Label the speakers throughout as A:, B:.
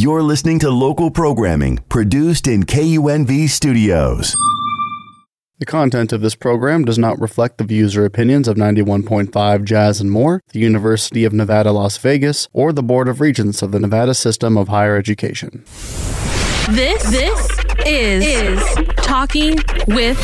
A: You're listening to local programming produced in KUNV studios.
B: The content of this program does not reflect the views or opinions of 91.5 Jazz and More, the University of Nevada, Las Vegas, or the Board of Regents of the Nevada System of Higher Education.
C: This this is is talking with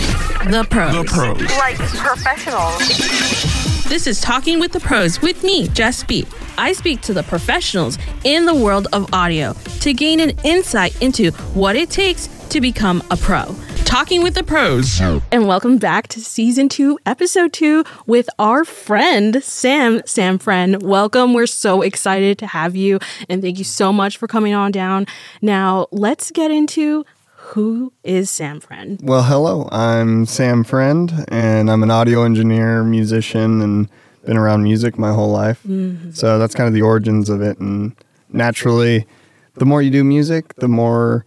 C: the pros. The pros.
D: like professionals.
C: This is talking with the pros with me, Jess Beat. I speak to the professionals in the world of audio to gain an insight into what it takes to become a pro. Talking with the pros. And welcome back to season two, episode two, with our friend Sam. Sam, friend, welcome. We're so excited to have you, and thank you so much for coming on down. Now, let's get into who is Sam Friend.
E: Well, hello. I'm Sam Friend, and I'm an audio engineer, musician, and been around music my whole life. So that's kind of the origins of it. And naturally, the more you do music, the more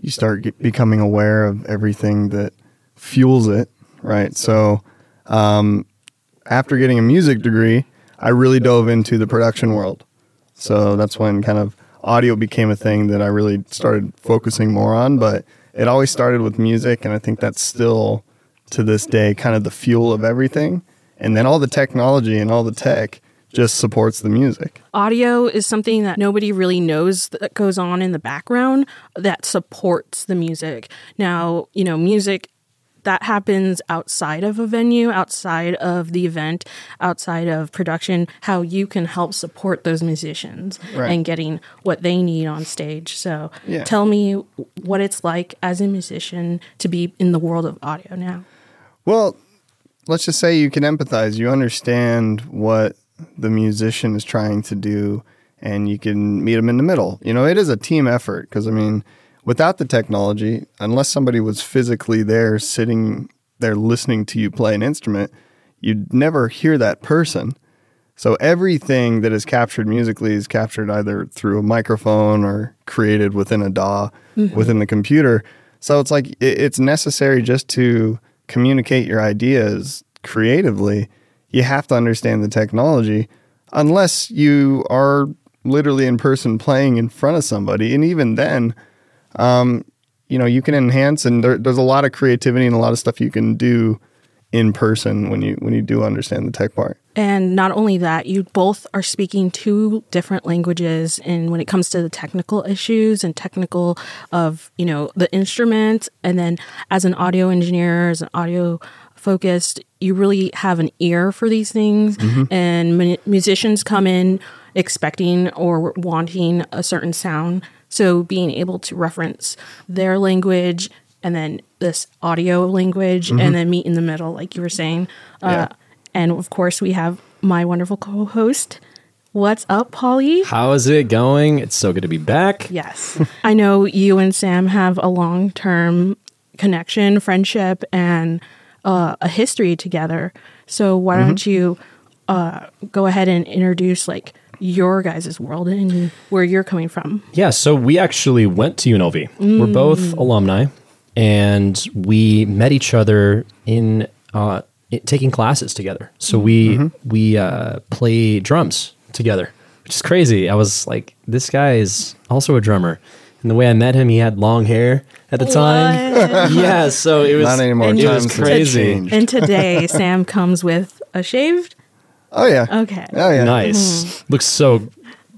E: you start get, becoming aware of everything that fuels it, right? So um, after getting a music degree, I really dove into the production world. So that's when kind of audio became a thing that I really started focusing more on. But it always started with music, and I think that's still to this day kind of the fuel of everything. And then all the technology and all the tech just supports the music.
C: audio is something that nobody really knows that goes on in the background that supports the music. Now, you know, music that happens outside of a venue, outside of the event, outside of production, how you can help support those musicians
E: Right.
C: and getting what they need on stage. So,
E: Yeah.
C: tell me what it's like as a musician to be in the world of audio now.
E: Well, let's just say you can empathize. You understand what the musician is trying to do, and you can meet them in the middle. You know, it is a team effort because, I mean, without the technology, unless somebody was physically there, sitting there listening to you play an instrument, you'd never hear that person. So everything that is captured musically is captured either through a microphone or created within a DAW mm-hmm. within the computer. So it's like it, it's necessary just to communicate your ideas creatively. You have to understand the technology, unless you are literally in person playing in front of somebody, and even then, um, you know, you can enhance and there, there's a lot of creativity and a lot of stuff you can do in person when you when you do understand the tech part.
C: And not only that, you both are speaking two different languages and when it comes to the technical issues and technical of, you know, the instrument and then as an audio engineer, as an audio focused, you really have an ear for these things and mu- musicians come in expecting or wanting a certain sound. So being able to reference their language and then this audio language and then meet in the middle, like you were saying. Uh, and of course, we have my wonderful co host. What's up, Pauly?
F: How is it going? It's so good to be back.
C: Yes. I know you and Sam have a long term connection, friendship, and uh, a history together. So why don't you uh, go ahead and introduce like your guys' world and where you're coming from?
F: Yeah, so we actually went to UNLV. We're both alumni, and we met each other in uh, i- taking classes together. So we we uh, play drums together, which is crazy. I was like, this guy is also a drummer. And the way I met him, he had long hair at the time. yeah, so it was
E: Not anymore.
C: And
F: It
E: Times
F: was crazy.
C: And today, Sam comes with a shaved.
E: Oh yeah.
C: Okay.
E: Oh yeah.
F: Nice. Looks so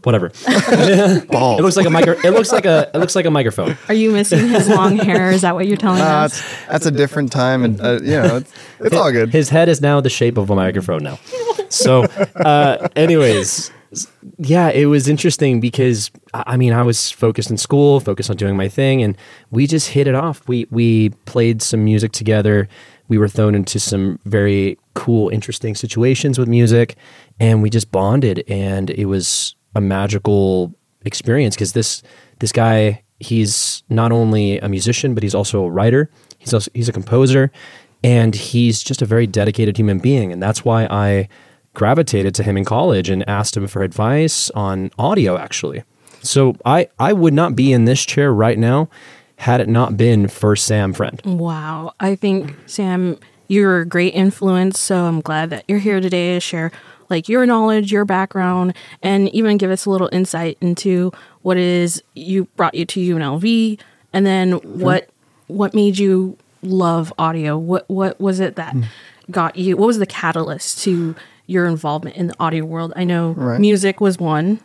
F: whatever.
E: Bald.
F: It looks like a micro. It looks like a. It looks like a microphone.
C: Are you missing his long hair? Is that what you're telling
E: Uh,
C: us?
E: it's, that's a different time, and uh, you know, it's, it's all good.
F: His head is now the shape of a microphone now. So, uh, anyways, yeah, it was interesting because I I mean I was focused in school, focused on doing my thing, and we just hit it off. We we played some music together. We were thrown into some very cool, interesting situations with music, and we just bonded. And it was a magical experience because this this guy he's not only a musician but he's also a writer. He's also he's a composer, and he's just a very dedicated human being, and that's why I gravitated to him in college and asked him for advice on audio actually. So I I would not be in this chair right now had it not been for Sam Friend.
C: Wow. I think, Sam, you're a great influence. So I'm glad that you're here today to share like your knowledge, your background, and even give us a little insight into what is you brought you to UNLV, and then what what made you love audio? What what was it that
E: Hmm.
C: got you? What was the catalyst to your involvement in the audio world? I know
E: Right.
C: music was one,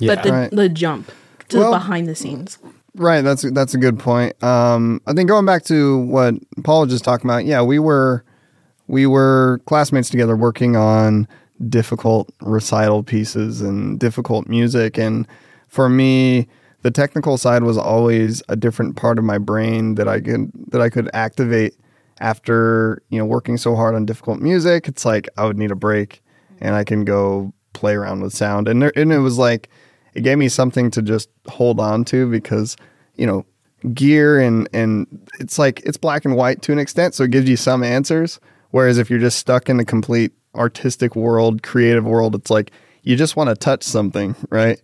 F: Yeah.
C: but the
E: Right.
C: the jump to
E: Well-
C: behind the scenes.
E: Right, that's that's a good point. Um, I think going back to what Paul was just talking about, yeah, we were we were classmates together working on difficult recital pieces and difficult music, and for me, the technical side was always a different part of my brain that I could that I could activate after you know working so hard on difficult music. It's like I would need a break, and I can go play around with sound, and there, and it was like it gave me something to just hold on to because you know gear and and it's like it's black and white to an extent so it gives you some answers. Whereas if you're just stuck in the complete artistic world creative world it's like you just want to touch something right?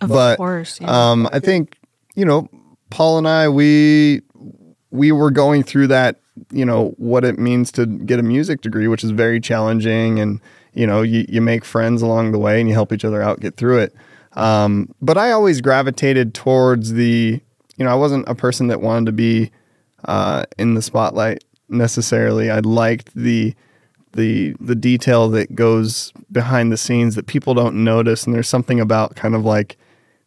C: Of
E: but
C: course, yeah.
E: um i think you know paul and i we we were going through that you know what it means to get a music degree which is very challenging and you know you, you make friends along the way and you help each other out get through it um, but i always gravitated towards the you know i wasn't a person that wanted to be uh, in the spotlight necessarily. I liked the the the detail that goes behind the scenes that people don't notice. And there's something about kind of like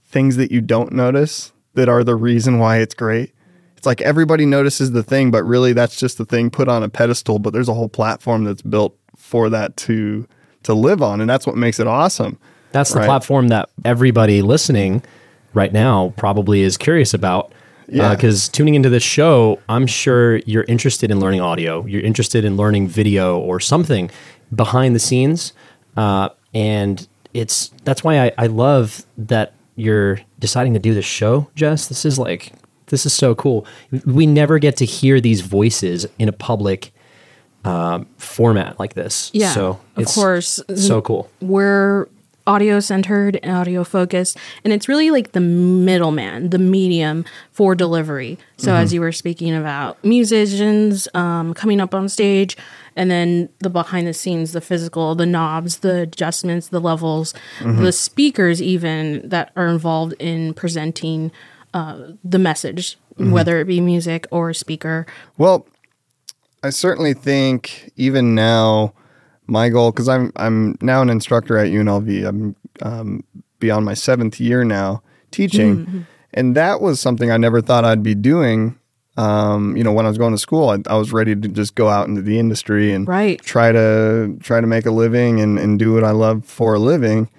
E: things that you don't notice that are the reason why it's great. It's like everybody notices the thing but really that's just the thing put on a pedestal. But there's a whole platform that's built for that to to live on. And that's what makes it awesome
F: That's the
E: Right.
F: platform that everybody listening right now probably is curious about.
E: Yeah.
F: Because tuning into this show, I'm sure you're interested in learning audio. You're interested in learning video or something behind the scenes, uh, and it's that's why I, I love that you're deciding to do this show, Jess. This is like this is so cool. We never get to hear these voices in a public um, format like this.
C: Yeah,
F: so
C: of course.
F: so cool.
C: we're audio centered and audio focused and it's really like the middleman the medium for delivery so
F: Mm-hmm.
C: as you were speaking about musicians um, coming up on stage and then the behind the scenes the physical the knobs the adjustments the levels
F: Mm-hmm.
C: the speakers even that are involved in presenting uh, the message
F: Mm-hmm.
C: whether it be music or speaker
E: Well, I certainly think even now, my goal because I'm I'm now an instructor at UNLV. I'm um, beyond my seventh year now teaching, and that was something I never thought I'd be doing. Um, you know, when I was going to school, I, I was ready to just go out into the industry and
C: Right.
E: try to try to make a living and, and do what I love for a living.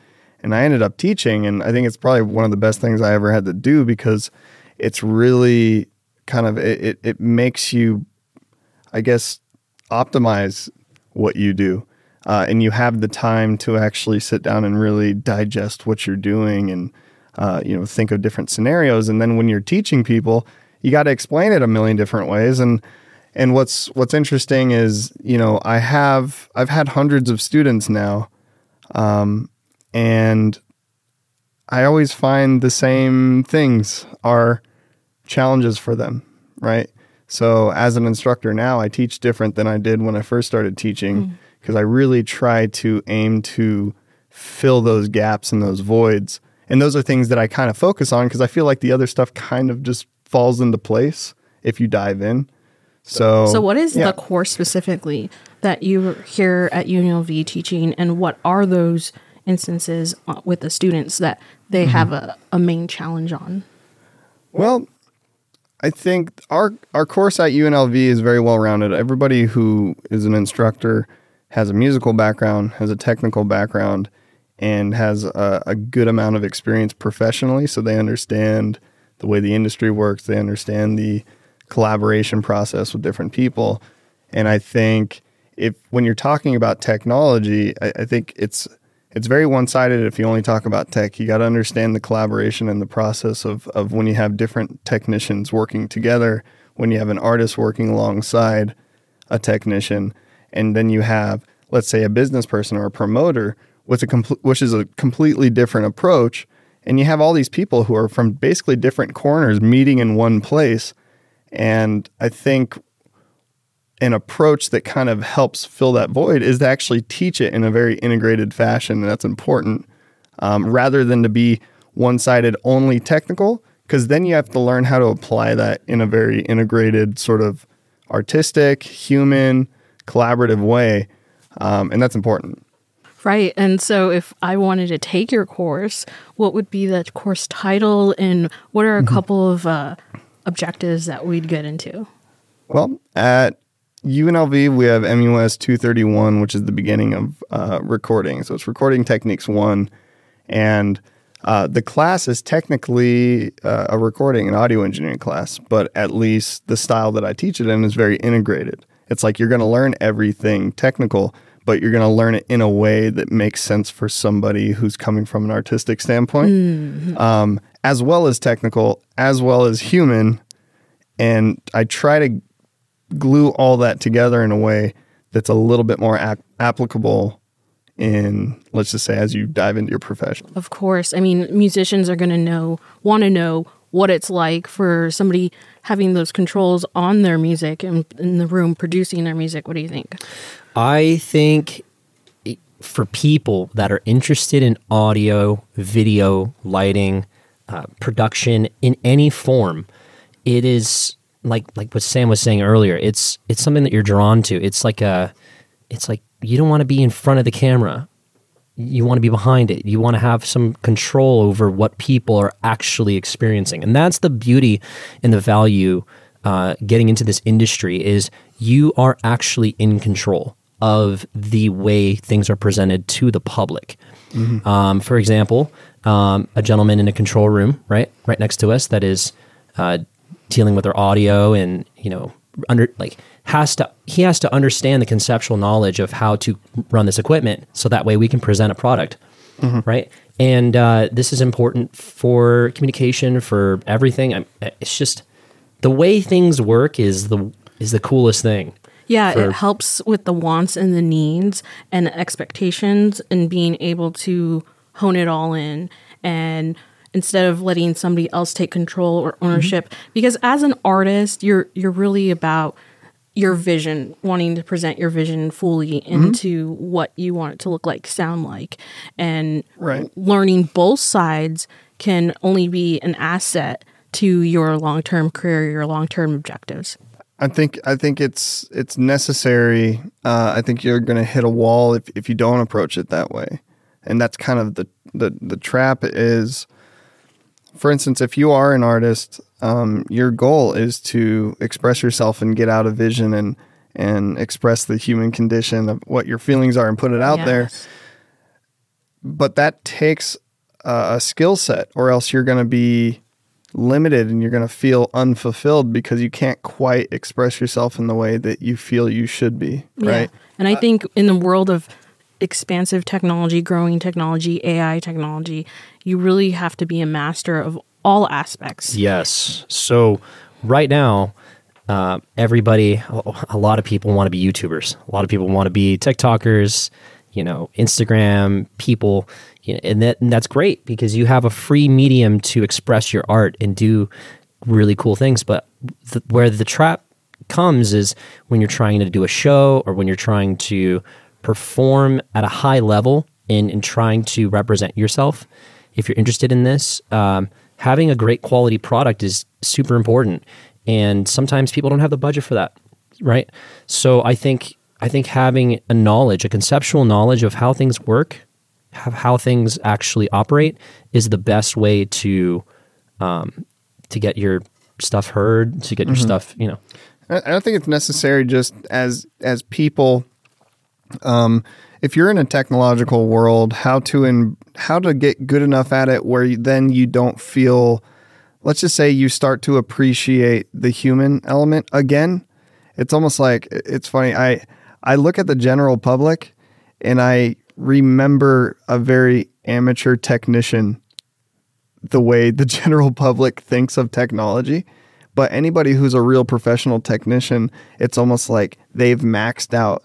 E: And I ended up teaching, and I think it's probably one of the best things I ever had to do because it's really kind of it, it, it makes you I guess, optimize what you do. Uh, and you have the time to actually sit down and really digest what you're doing and, uh, you know, think of different scenarios. And then when you're teaching people, you got to explain it a million different ways. And, and what's, what's interesting is, you know, I have, I've had hundreds of students now. Um, and I always find the same things are challenges for them, right? So as an instructor now, I teach different than I did when I first started teaching because I really try to aim to fill those gaps and those voids. And those are things that I kind of focus on because I feel like the other stuff kind of just falls into place if you dive in. So
C: So, what is
E: yeah.
C: the course specifically that you here at UNLV teaching, and what are those instances uh, with the students that they
E: Mm-hmm.
C: have a, a main challenge on?
E: Well, I think our our course at UNLV is very well rounded. Everybody who is an instructor has a musical background, has a technical background, and has a, a good amount of experience professionally. So they understand the way the industry works. They understand the collaboration process with different people. And I think if when you're talking about technology, I, I think it's it's very one sided if you only talk about tech. You got to understand the collaboration and the process of, of when you have different technicians working together, when you have an artist working alongside a technician, and then you have, let's say, a business person or a promoter with a which is a completely different approach. And you have all these people who are from basically different corners meeting in one place. And I think an approach that kind of helps fill that void is to actually teach it in a very integrated fashion, and that's important. Um, rather than to be one sided only technical because then you have to learn how to apply that in a very integrated sort of artistic, human, collaborative way. Um, and that's important.
C: Right. And so if I wanted to take your course, what would be the course title and what are a couple of uh, objectives that we'd get into?
E: Well, at UNLV, we have MUS 231, which is the beginning of uh, recording. So it's recording techniques one. And uh, the class is technically uh, a recording and audio engineering class, but at least the style that I teach it in is very integrated. It's like you're going to learn everything technical, but you're going to learn it in a way that makes sense for somebody who's coming from an artistic standpoint, um, as well as technical, as well as human. And I try to glue all that together in a way that's a little bit more ap- applicable in, let's just say, as you dive into your profession.
C: Of course. I mean, musicians are going to know, want to know what it's like for somebody having those controls on their music and in the room producing their music. What do you think?
F: I think for people that are interested in audio, video, lighting, uh, production in any form, it is like like what Sam was saying earlier. It's it's something that you're drawn to. It's like a, it's like you don't want to be in front of the camera. You want to be behind it. You want to have some control over what people are actually experiencing, and that's the beauty and the value uh, getting into this industry is you are actually in control of the way things are presented to the public. Um, for example, um, a gentleman in a control room, right, right next to us, that is uh, dealing with their audio and you know under like has to he has to understand the conceptual knowledge of how to run this equipment so that way we can present a product right? And uh, this is important for communication for everything. I'm, it's just the way things work is the is the coolest thing
C: Yeah,
F: for-
C: it helps with the wants and the needs and the expectations and being able to hone it all in and instead of letting somebody else take control or ownership. Because as an artist you're you're really about your vision wanting to present your vision fully into what you want it to look like sound like and
E: Right.
C: learning both sides can only be an asset to your long-term career your long-term objectives
E: I think I think it's it's necessary. Uh, I think you're going to hit a wall if, if you don't approach it that way, and that's kind of the the the trap is. For instance, if you are an artist, um, your goal is to express yourself and get out a vision and and express the human condition of what your feelings are and put it out there. But that takes a, a skill set, or else you're going to be limited and you're going to feel unfulfilled because you can't quite express yourself in the way that you feel you should be, right?
C: Yeah. And I think in the world of expansive technology, growing technology, AI technology, you really have to be a master of all aspects.
F: Yes. So right now, uh, everybody, a lot of people want to be YouTubers. A lot of people want to be TikTokers. You know, Instagram people, you know, and that and that's great because you have a free medium to express your art and do really cool things. But where the trap comes is when you're trying to do a show or when you're trying to perform at a high level in, and trying to represent yourself. If you're interested in this, um, having a great quality product is super important. And sometimes people don't have the budget for that, right? So I think I think having a knowledge, a conceptual knowledge of how things work, have how things actually operate, is the best way to um, to get your stuff heard, to get your stuff, you know.
E: I I don't think it's necessary just as as people. Um, if you're in a technological world, how to in how to get good enough at it where you, then you don't feel. Let's just say you start to appreciate the human element again. It's almost like it's funny. I I look at the general public, and I remember a very amateur technician the way the general public thinks of technology. But anybody who's a real professional technician, it's almost like they've maxed out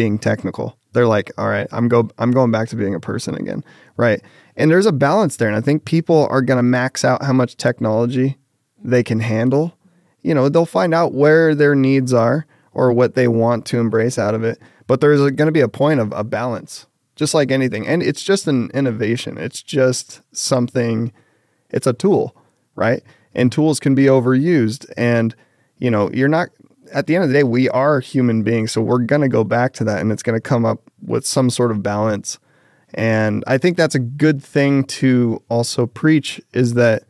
E: being technical. They're like, all right, I'm go I'm going back to being a person again. Right. And there's a balance there. And I think people are gonna max out how much technology they can handle. You know, they'll find out where their needs are or what they want to embrace out of it. But there's going to be a point of a balance just like anything. And it's just an innovation. It's just something, it's a tool, right? And tools can be overused. And, you know, you're not, at the end of the day, we are human beings. So we're going to go back to that and it's going to come up with some sort of balance. And I think that's a good thing to also preach is that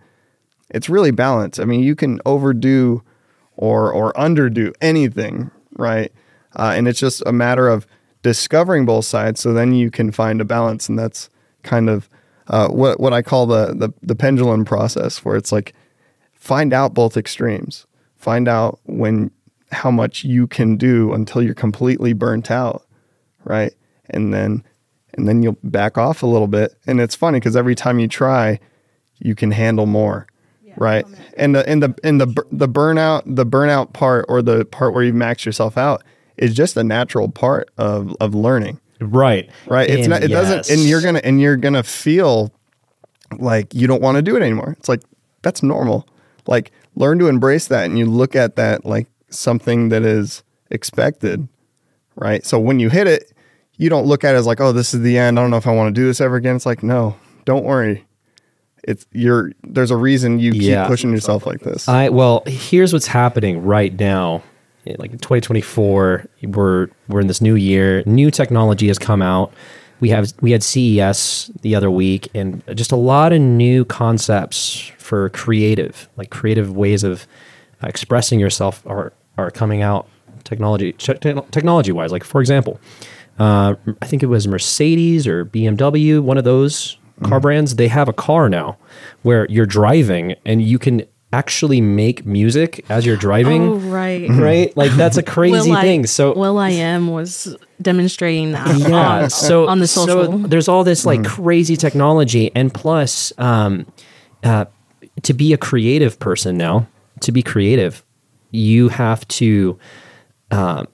E: it's really balanced. I mean, you can overdo or or underdo anything, right? Uh, and it's just a matter of discovering both sides. So then you can find a balance, and that's kind of uh, what what I call the, the the pendulum process, where it's like find out both extremes, find out when how much you can do until you're completely burnt out, right? And then and then you'll back off a little bit. And it's funny because every time you try, you can handle more right? And the and the and the the burnout the burnout part or the part where you max yourself out is just a natural part of of learning,
F: Right.
E: right? It's
F: And
E: not it doesn't and you're gonna and you're gonna feel like you don't want to do it anymore. It's like that's normal. Like learn to embrace that and you look at that like something that is expected, right? So when you hit it, you don't look at it as like, oh, this is the end. I don't know if I want to do this ever again. It's like, no, don't worry. It's you're there's a reason you
F: Yeah.
E: keep pushing yourself like this.
F: I well, here's what's happening right now. Like in 2024, we're we're in this new year. New technology has come out. We have we had CES the other week, and just a lot of new concepts for creative, like creative ways of expressing yourself, are are coming out. Technology technology wise, like for example, uh, I think it was Mercedes or BMW, one of those car brands. They have a car now where you're driving and you can actually make music as you're driving.
C: Oh, right.
F: Right? Like that's a crazy
C: Will I-
F: thing. So
C: will.i.am was demonstrating that
F: yeah,
C: on,
F: so
C: on the
F: so
C: social.
F: there's all this like crazy technology, and plus, um, uh, to be a creative person now, to be creative, you have to uh,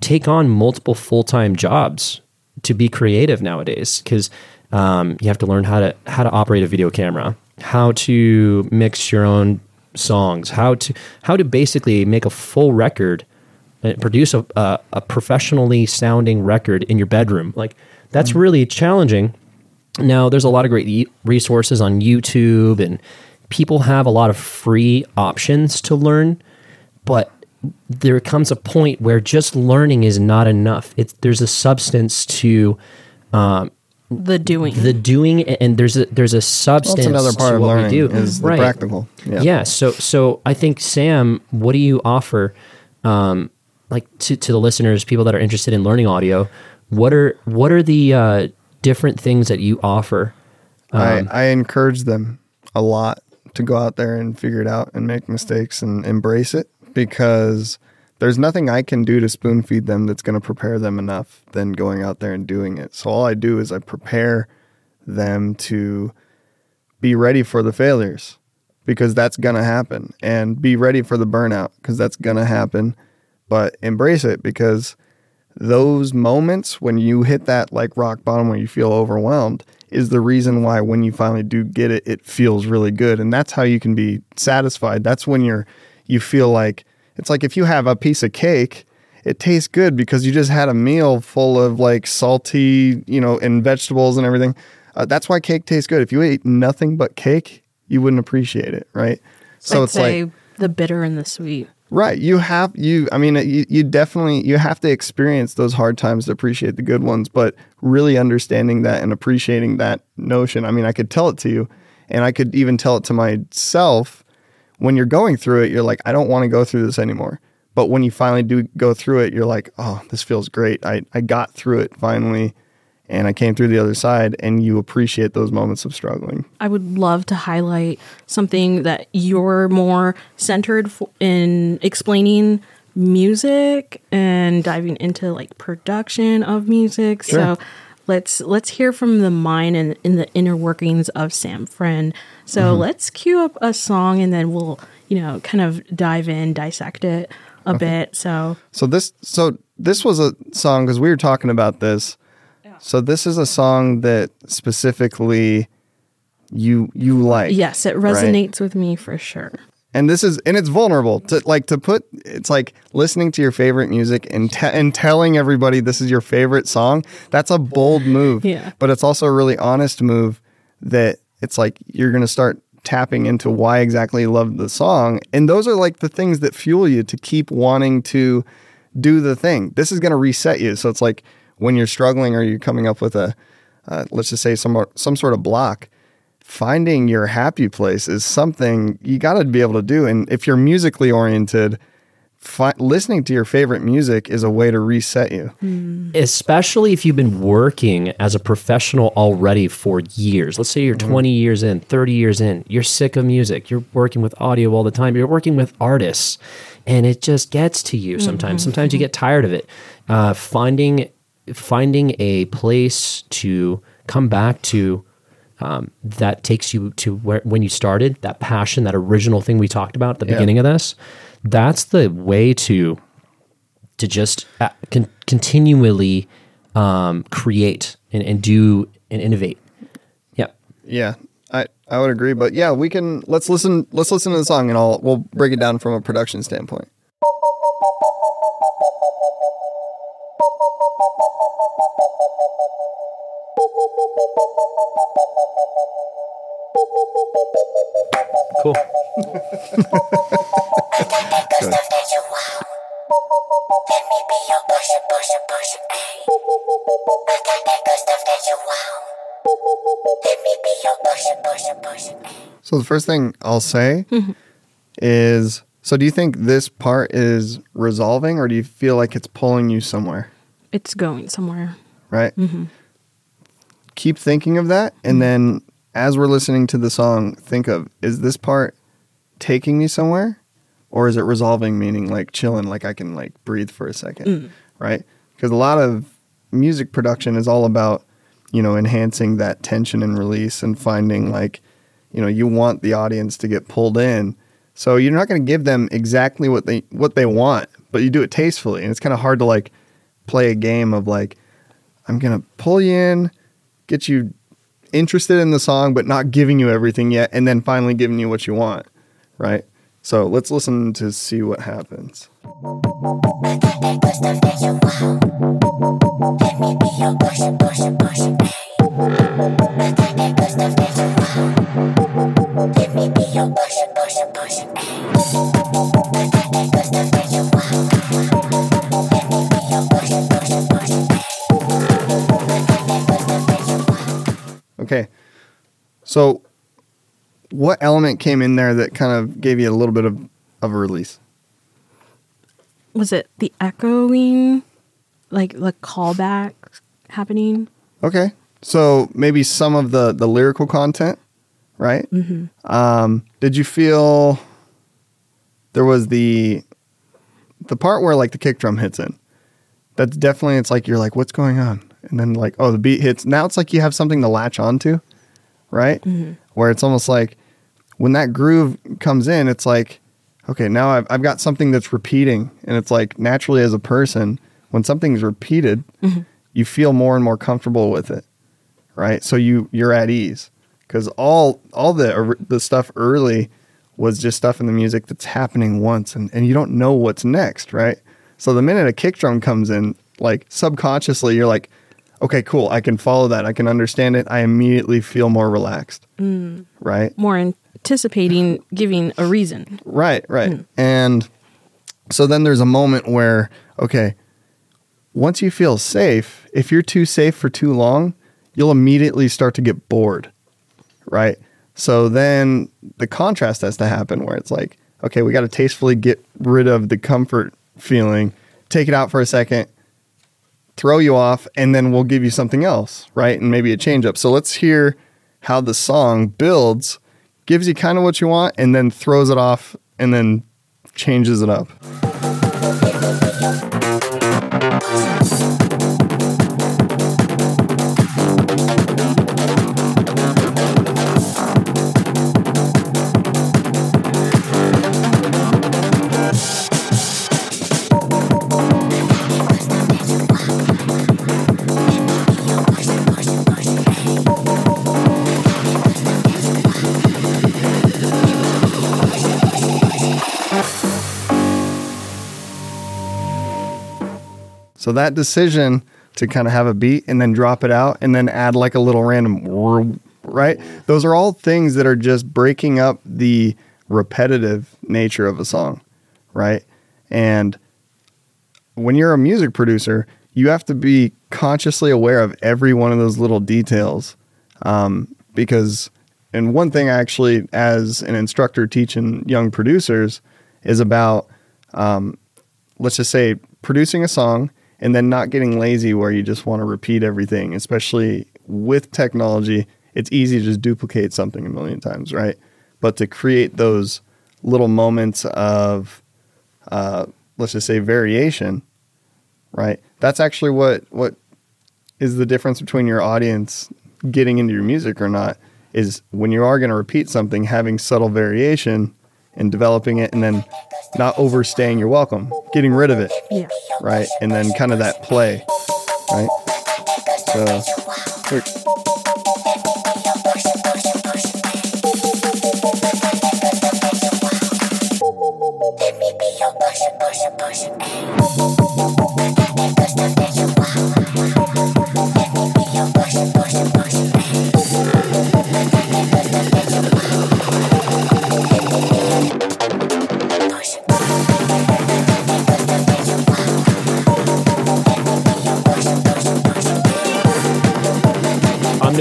F: take on multiple full time jobs to be creative nowadays because um, you have to learn how to how to operate a video camera, how to mix your own songs, how to how to basically make a full record and produce a, a, a professionally sounding record in your bedroom. Like that's really challenging. Now, there's a lot of great e- resources on YouTube, and people have a lot of free options to learn, but there comes a point where just learning is not enough. It's there's a substance to um,
C: the doing.
F: the doing, and there's a there's a
E: Well,
F: substance.
E: that's another part
F: to
E: of
F: what
E: learning
F: we do.
E: is the
F: Right.
E: practical. Yeah.
F: Yeah. So so I think Sam, what do you offer, um, like to to the listeners, people that are interested in learning audio? What are what are the uh, different things that you offer? Um,
E: I, I encourage them a lot to go out there and figure it out and make mistakes and embrace it because there's nothing I can do to spoon feed them that's going to prepare them enough than going out there and doing it. So all I do is I prepare them to be ready for the failures because that's going to happen and be ready for the burnout because that's going to happen. But embrace it because those moments when you hit that like rock bottom when you feel overwhelmed is the reason why when you finally do get it it feels really good. And that's how you can be satisfied. That's when you're you feel like it's like if you have a piece of cake it tastes good because you just had a meal full of like salty you know and vegetables and everything uh, that's why cake tastes good if you ate nothing but cake you wouldn't appreciate it right so
C: I'd
E: it's
C: say
E: like
C: the bitter and the sweet.
E: Right. You have you I mean you, you definitely you have to experience those hard times to appreciate the good ones, but really understanding that and appreciating that notion. I mean, I could tell it to you and I could even tell it to myself when you're going through it, you're like I don't want to go through this anymore. But when you finally do go through it, you're like, "Oh, this feels great. I I got through it finally." And I came through the other side, and you appreciate those moments of struggling.
C: I would love to highlight something that you're more centered in explaining music and diving into like production of music. So let's let's hear from the mind and in the inner workings of Sam Friend. So mm-hmm. let's cue up a song and then we'll, you know, kind of dive in, dissect it a bit. So
E: So this so this was a song because we were talking about this. So this is a song that specifically you you like.
C: yes, it
E: right?
C: resonates with me for sure.
E: and this is and it's vulnerable to like to put it's like listening to your favorite music and te- and telling everybody this is your favorite song that's a bold move
C: Yeah.
E: but it's also a really honest move that it's like you're going to start tapping into why exactly you love the song. And those are like the things that fuel you to keep wanting to do the thing. This is going to reset you. So it's like when you're struggling or you're coming up with a uh, let's just say some some sort of block finding your happy place is something you got to be able to do. And if you're musically oriented, fi- listening to your favorite music is a way to reset you.
F: especially if you've been working as a professional already for years. Let's say you're 20 years in, 30 years in, you're sick of music, you're working with audio all the time, you're working with artists, and it just gets to you sometimes. Sometimes you get tired of it. Uh, finding finding a place to come back to um, that takes you to where when you started, that passion, that original thing we talked about at the
E: Yeah.
F: beginning of this. That's the way to to just uh, con- continually um, create and, and do and innovate. Yeah.
E: Yeah. I, I would agree, but yeah, we can let's listen let's listen to the song and I'll we'll break it down from a production standpoint.
F: Cool.
E: So the first thing I'll say is so do you think this part is resolving or do you feel like it's pulling you somewhere?
C: It's going somewhere.
E: right? Mm-hmm. Keep thinking of that. And mm-hmm. then as we're listening to the song, think of is this part taking me somewhere? Or is it resolving, meaning like chilling, like I can like breathe for a second, mm. right? Because a lot of music production is all about, you know, enhancing that tension and release and finding like, you know, you want the audience to get pulled in. So you're not going to give them exactly what they what they want, but you do it tastefully. And it's kind of hard to like play a game of like, I'm gonna pull you in, get you interested in the song, but not giving you everything yet, and then finally giving you what you want, right? So let's listen to see what happens. So what element came in there that kind of gave you a little bit of, of a release?
C: Was it the echoing, like the callback happening?
E: Okay, so maybe some of the the lyrical content, right? Mm-hmm. Um, did you feel there was the the part where like the kick drum hits in? That's definitely it's like you're like, what's going on? And then like, oh, the beat hits. Now it's like you have something to latch onto, right? Mm-hmm. Where it's almost like when that groove comes in, it's like, okay, now I've, I've got something that's repeating. And it's like naturally as a person, when something's repeated, mm-hmm. you feel more and more comfortable with it, right? So you you're at ease because all all the the stuff early was just stuff in the music that's happening once, and and you don't know what's next, right? So the minute a kick drum comes in, like subconsciously, you're like, okay, cool, I can follow that, I can understand it. I immediately feel more relaxed, mm. right?
C: More anticipating giving a reason.
E: Right, right. Mm. And so then there's a moment where, okay, once you feel safe, if you're too safe for too long, you'll immediately start to get bored. Right. So then the contrast has to happen where it's like, okay, we got to tastefully get rid of the comfort feeling, take it out for a second, throw you off, and then we'll give you something else. Right. And maybe a change up. So let's hear how the song builds, gives you kind of what you want, and then throws it off and then changes it up. So that decision to kind of have a beat and then drop it out and then add like a little random right? Those are all things that are just breaking up the repetitive nature of a song, right? And when you're a music producer, you have to be consciously aware of every one of those little details. Um, because, and one thing I actually, as an instructor teaching young producers, is about, um, let's just say, producing a song and then not getting lazy where you just want to repeat everything, especially with technology. It's easy to just duplicate something a million times, right? But to create those little moments of, uh, let's just say, variation, right? That's actually what what is the difference between your audience getting into your music or not is when you are going to repeat something, having subtle variation and developing it, and then not overstaying your welcome, getting rid of it,
C: Yeah.
E: right? And then kind of that play, right? So, quick.
F: I'm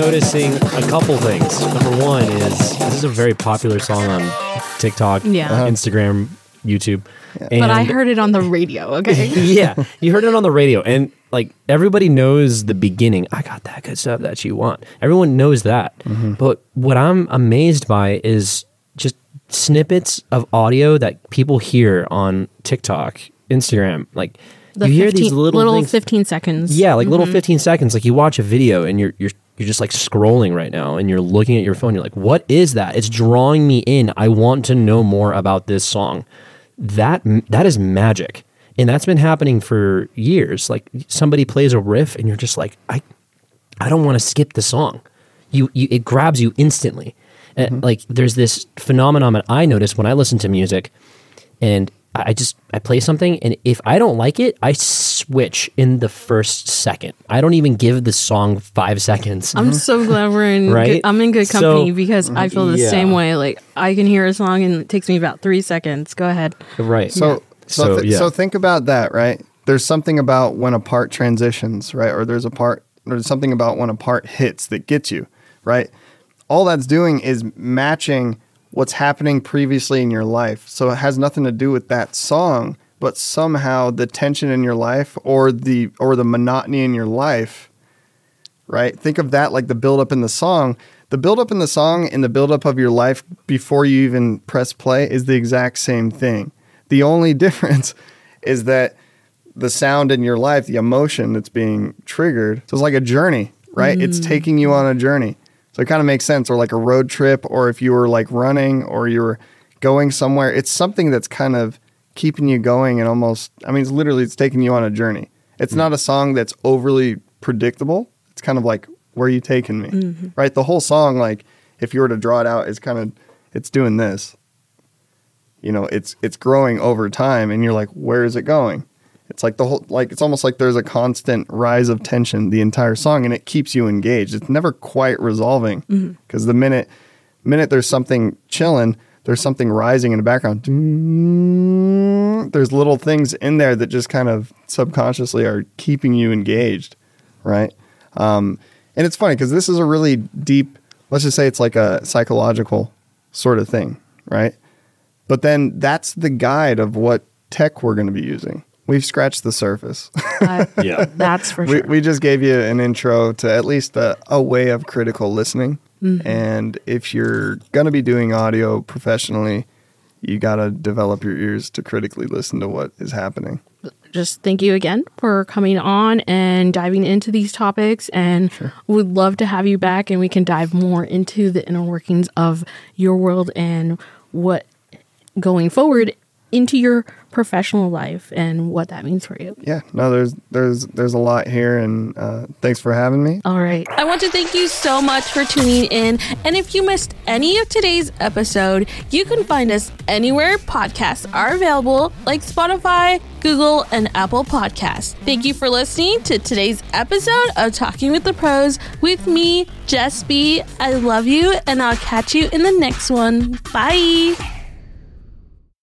F: noticing a couple things. Number one is this is a very popular song on TikTok,
C: Yeah. Uh-huh.
F: Instagram, YouTube.
C: But I heard it on the radio, okay?
F: yeah, you heard it on the radio, and like everybody knows the beginning. I got that good stuff that you want. Everyone knows that. But what I'm amazed by is just snippets of audio that people hear on TikTok, Instagram. Like
C: The
F: you hear
C: 15
F: these little,
C: little
F: things-
C: 15 seconds.
F: yeah, like little 15 seconds. Like you watch a video and you're you're you're just like scrolling right now and you're looking at your phone. You're like, what is that? It's drawing me in. I want to know more about this song. That that is magic, and that's been happening for years. Like somebody plays a riff and you're just like, I I don't want to skip the song. You, you it grabs you instantly. And, mm-hmm. like there's this phenomenon that I notice when I listen to music, and I I just I play something, and if I don't like it, I switch in the first second. I don't even give the song five seconds.
C: I'm so glad we're in
F: Right?
C: good, I'm in good
F: So-
C: company because I feel the
F: Yeah.
C: same way. Like I can hear a song and it takes me about three seconds. Go ahead.
F: right.
E: So so
F: So,
E: th-
F: yeah.
E: so think about that, right? There's something about when a part transitions, right? Or there's a part there's something about when a part hits that gets you, right? All that's doing is matching what's happening previously in your life. So it has nothing to do with that song, but somehow the tension in your life or the or the monotony in your life right? Think of that like the buildup in the song. The buildup in the song and the buildup of your life before you even press play is the exact same thing. The only difference is that the sound in your life, the emotion that's being triggered, so it's like a journey, right? It's mm. taking you on a journey. So it kind of makes sense, or like a road trip, or if you were like running or you were going somewhere, it's something that's kind of keeping you going and almost, I mean, it's literally, it's taking you on a journey. It's mm-hmm. not a song that's overly predictable. It's kind of like, where are you taking me? Mm-hmm. Right? The whole song, like, if you were to draw it out, is kind of, it's doing this. You know, it's it's growing over time, and you're like, where is it going? It's like the whole, like, it's almost like there's a constant rise of tension the entire song, and it keeps you engaged. It's never quite resolving because the minute, minute there's something chilling, there's something rising in the background. There's little things in there that just kind of subconsciously are keeping you engaged, right? Um, and it's funny because this is a really deep, let's just say it's like a psychological sort of thing, right? But then that's the guide of what tech we're going to be using. We've scratched the surface.
C: I,
F: yeah.
C: that's for sure.
E: we just gave you an intro to at least a, a way of critical listening. Mm-hmm. And if you're going to be doing audio professionally, you got to develop your ears to critically listen to what is happening.
C: just thank you again for coming on and diving into these topics and we'd love to have you back and we can dive more into the inner workings of your world and what going forward into your professional life and what that means for you.
E: Yeah, no, there's there's there's a lot here, and uh, thanks for having me.
C: All right. I want to thank you so much for tuning in. And if you missed any of today's episode, you can find us anywhere podcasts are available, like Spotify, Google, and Apple Podcasts. Thank you for listening to today's episode of Talking with the Pros with me, Jess B. I love you, and I'll catch you in the next one. Bye.